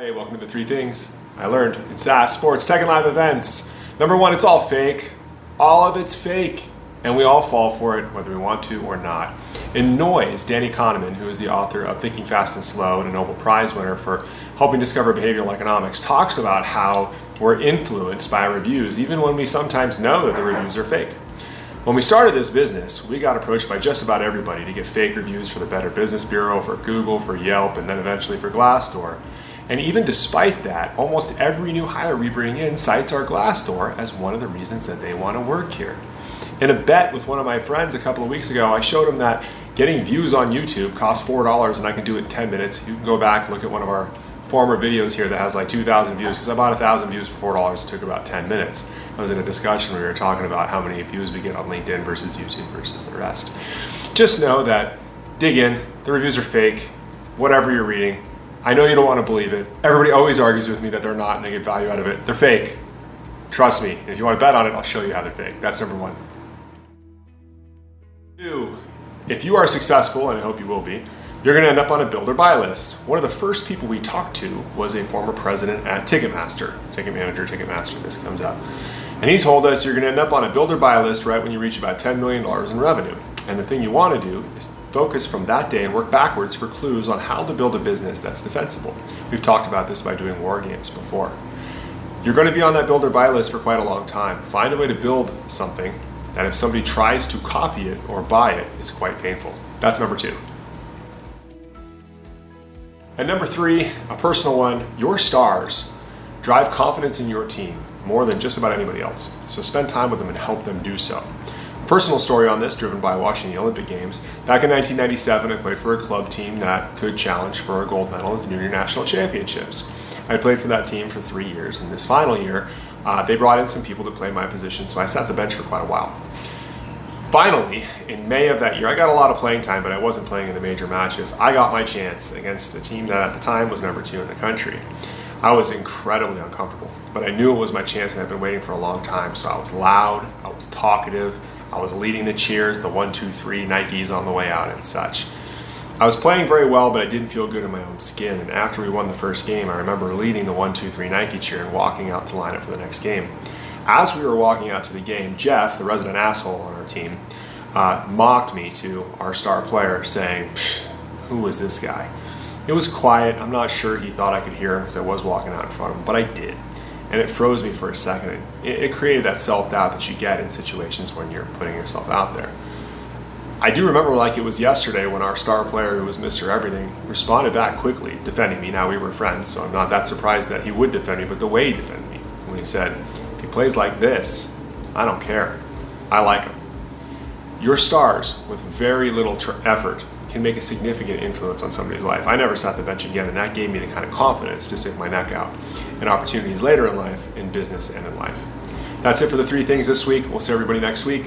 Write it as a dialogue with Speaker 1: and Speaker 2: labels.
Speaker 1: Hey, welcome to the three things I learned in SaaS, uh, sports, tech, and live events. Number one, it's all fake. All of it's fake. And we all fall for it, whether we want to or not. In Noise, Danny Kahneman, who is the author of Thinking Fast and Slow and a Nobel Prize winner for helping discover behavioral economics, talks about how we're influenced by reviews, even when we sometimes know that the reviews are fake. When we started this business, we got approached by just about everybody to get fake reviews for the Better Business Bureau, for Google, for Yelp, and then eventually for Glassdoor. And even despite that, almost every new hire we bring in cites our Glassdoor as one of the reasons that they want to work here. In a bet with one of my friends a couple of weeks ago, I showed him that getting views on YouTube costs $4 and I can do it in 10 minutes. You can go back and look at one of our former videos here that has like 2,000 views because I bought 1,000 views for $4. It took about 10 minutes. I was in a discussion where we were talking about how many views we get on LinkedIn versus YouTube versus the rest. Just know that dig in, the reviews are fake, whatever you're reading. I know you don't want to believe it. Everybody always argues with me that they're not and they get value out of it. They're fake. Trust me. If you want to bet on it, I'll show you how they're fake. That's number one. Two, if you are successful, and I hope you will be, you're going to end up on a build or buy list. One of the first people we talked to was a former president at Ticketmaster, ticket manager, Ticketmaster, this comes up. And he told us you're going to end up on a build or buy list right when you reach about $10 million in revenue. And the thing you want to do is focus from that day and work backwards for clues on how to build a business that's defensible. We've talked about this by doing war games before. You're going to be on that builder buy list for quite a long time. Find a way to build something that if somebody tries to copy it or buy it, is quite painful. That's number two. And number three, a personal one, your stars drive confidence in your team more than just about anybody else. So spend time with them and help them do so. Personal story on this, driven by watching the Olympic Games. Back in 1997, I played for a club team that could challenge for a gold medal at the Junior National Championships. I played for that team for three years, and this final year, uh, they brought in some people to play my position, so I sat the bench for quite a while. Finally, in May of that year, I got a lot of playing time, but I wasn't playing in the major matches. I got my chance against a team that at the time was number two in the country. I was incredibly uncomfortable, but I knew it was my chance and I'd been waiting for a long time. So I was loud, I was talkative, I was leading the cheers, the one, two, three Nikes on the way out and such. I was playing very well, but I didn't feel good in my own skin. And after we won the first game, I remember leading the one, two, three Nike cheer and walking out to line up for the next game. As we were walking out to the game, Jeff, the resident asshole on our team, uh, mocked me to our star player, saying, Who is this guy? It was quiet. I'm not sure he thought I could hear him because I was walking out in front of him, but I did. And it froze me for a second. It, it created that self doubt that you get in situations when you're putting yourself out there. I do remember like it was yesterday when our star player, who was Mr. Everything, responded back quickly, defending me. Now we were friends, so I'm not that surprised that he would defend me, but the way he defended me, when he said, if he plays like this, I don't care. I like him. Your stars, with very little tr- effort, can make a significant influence on somebody's life. I never sat the bench again, and that gave me the kind of confidence to stick my neck out in opportunities later in life, in business, and in life. That's it for the three things this week. We'll see everybody next week.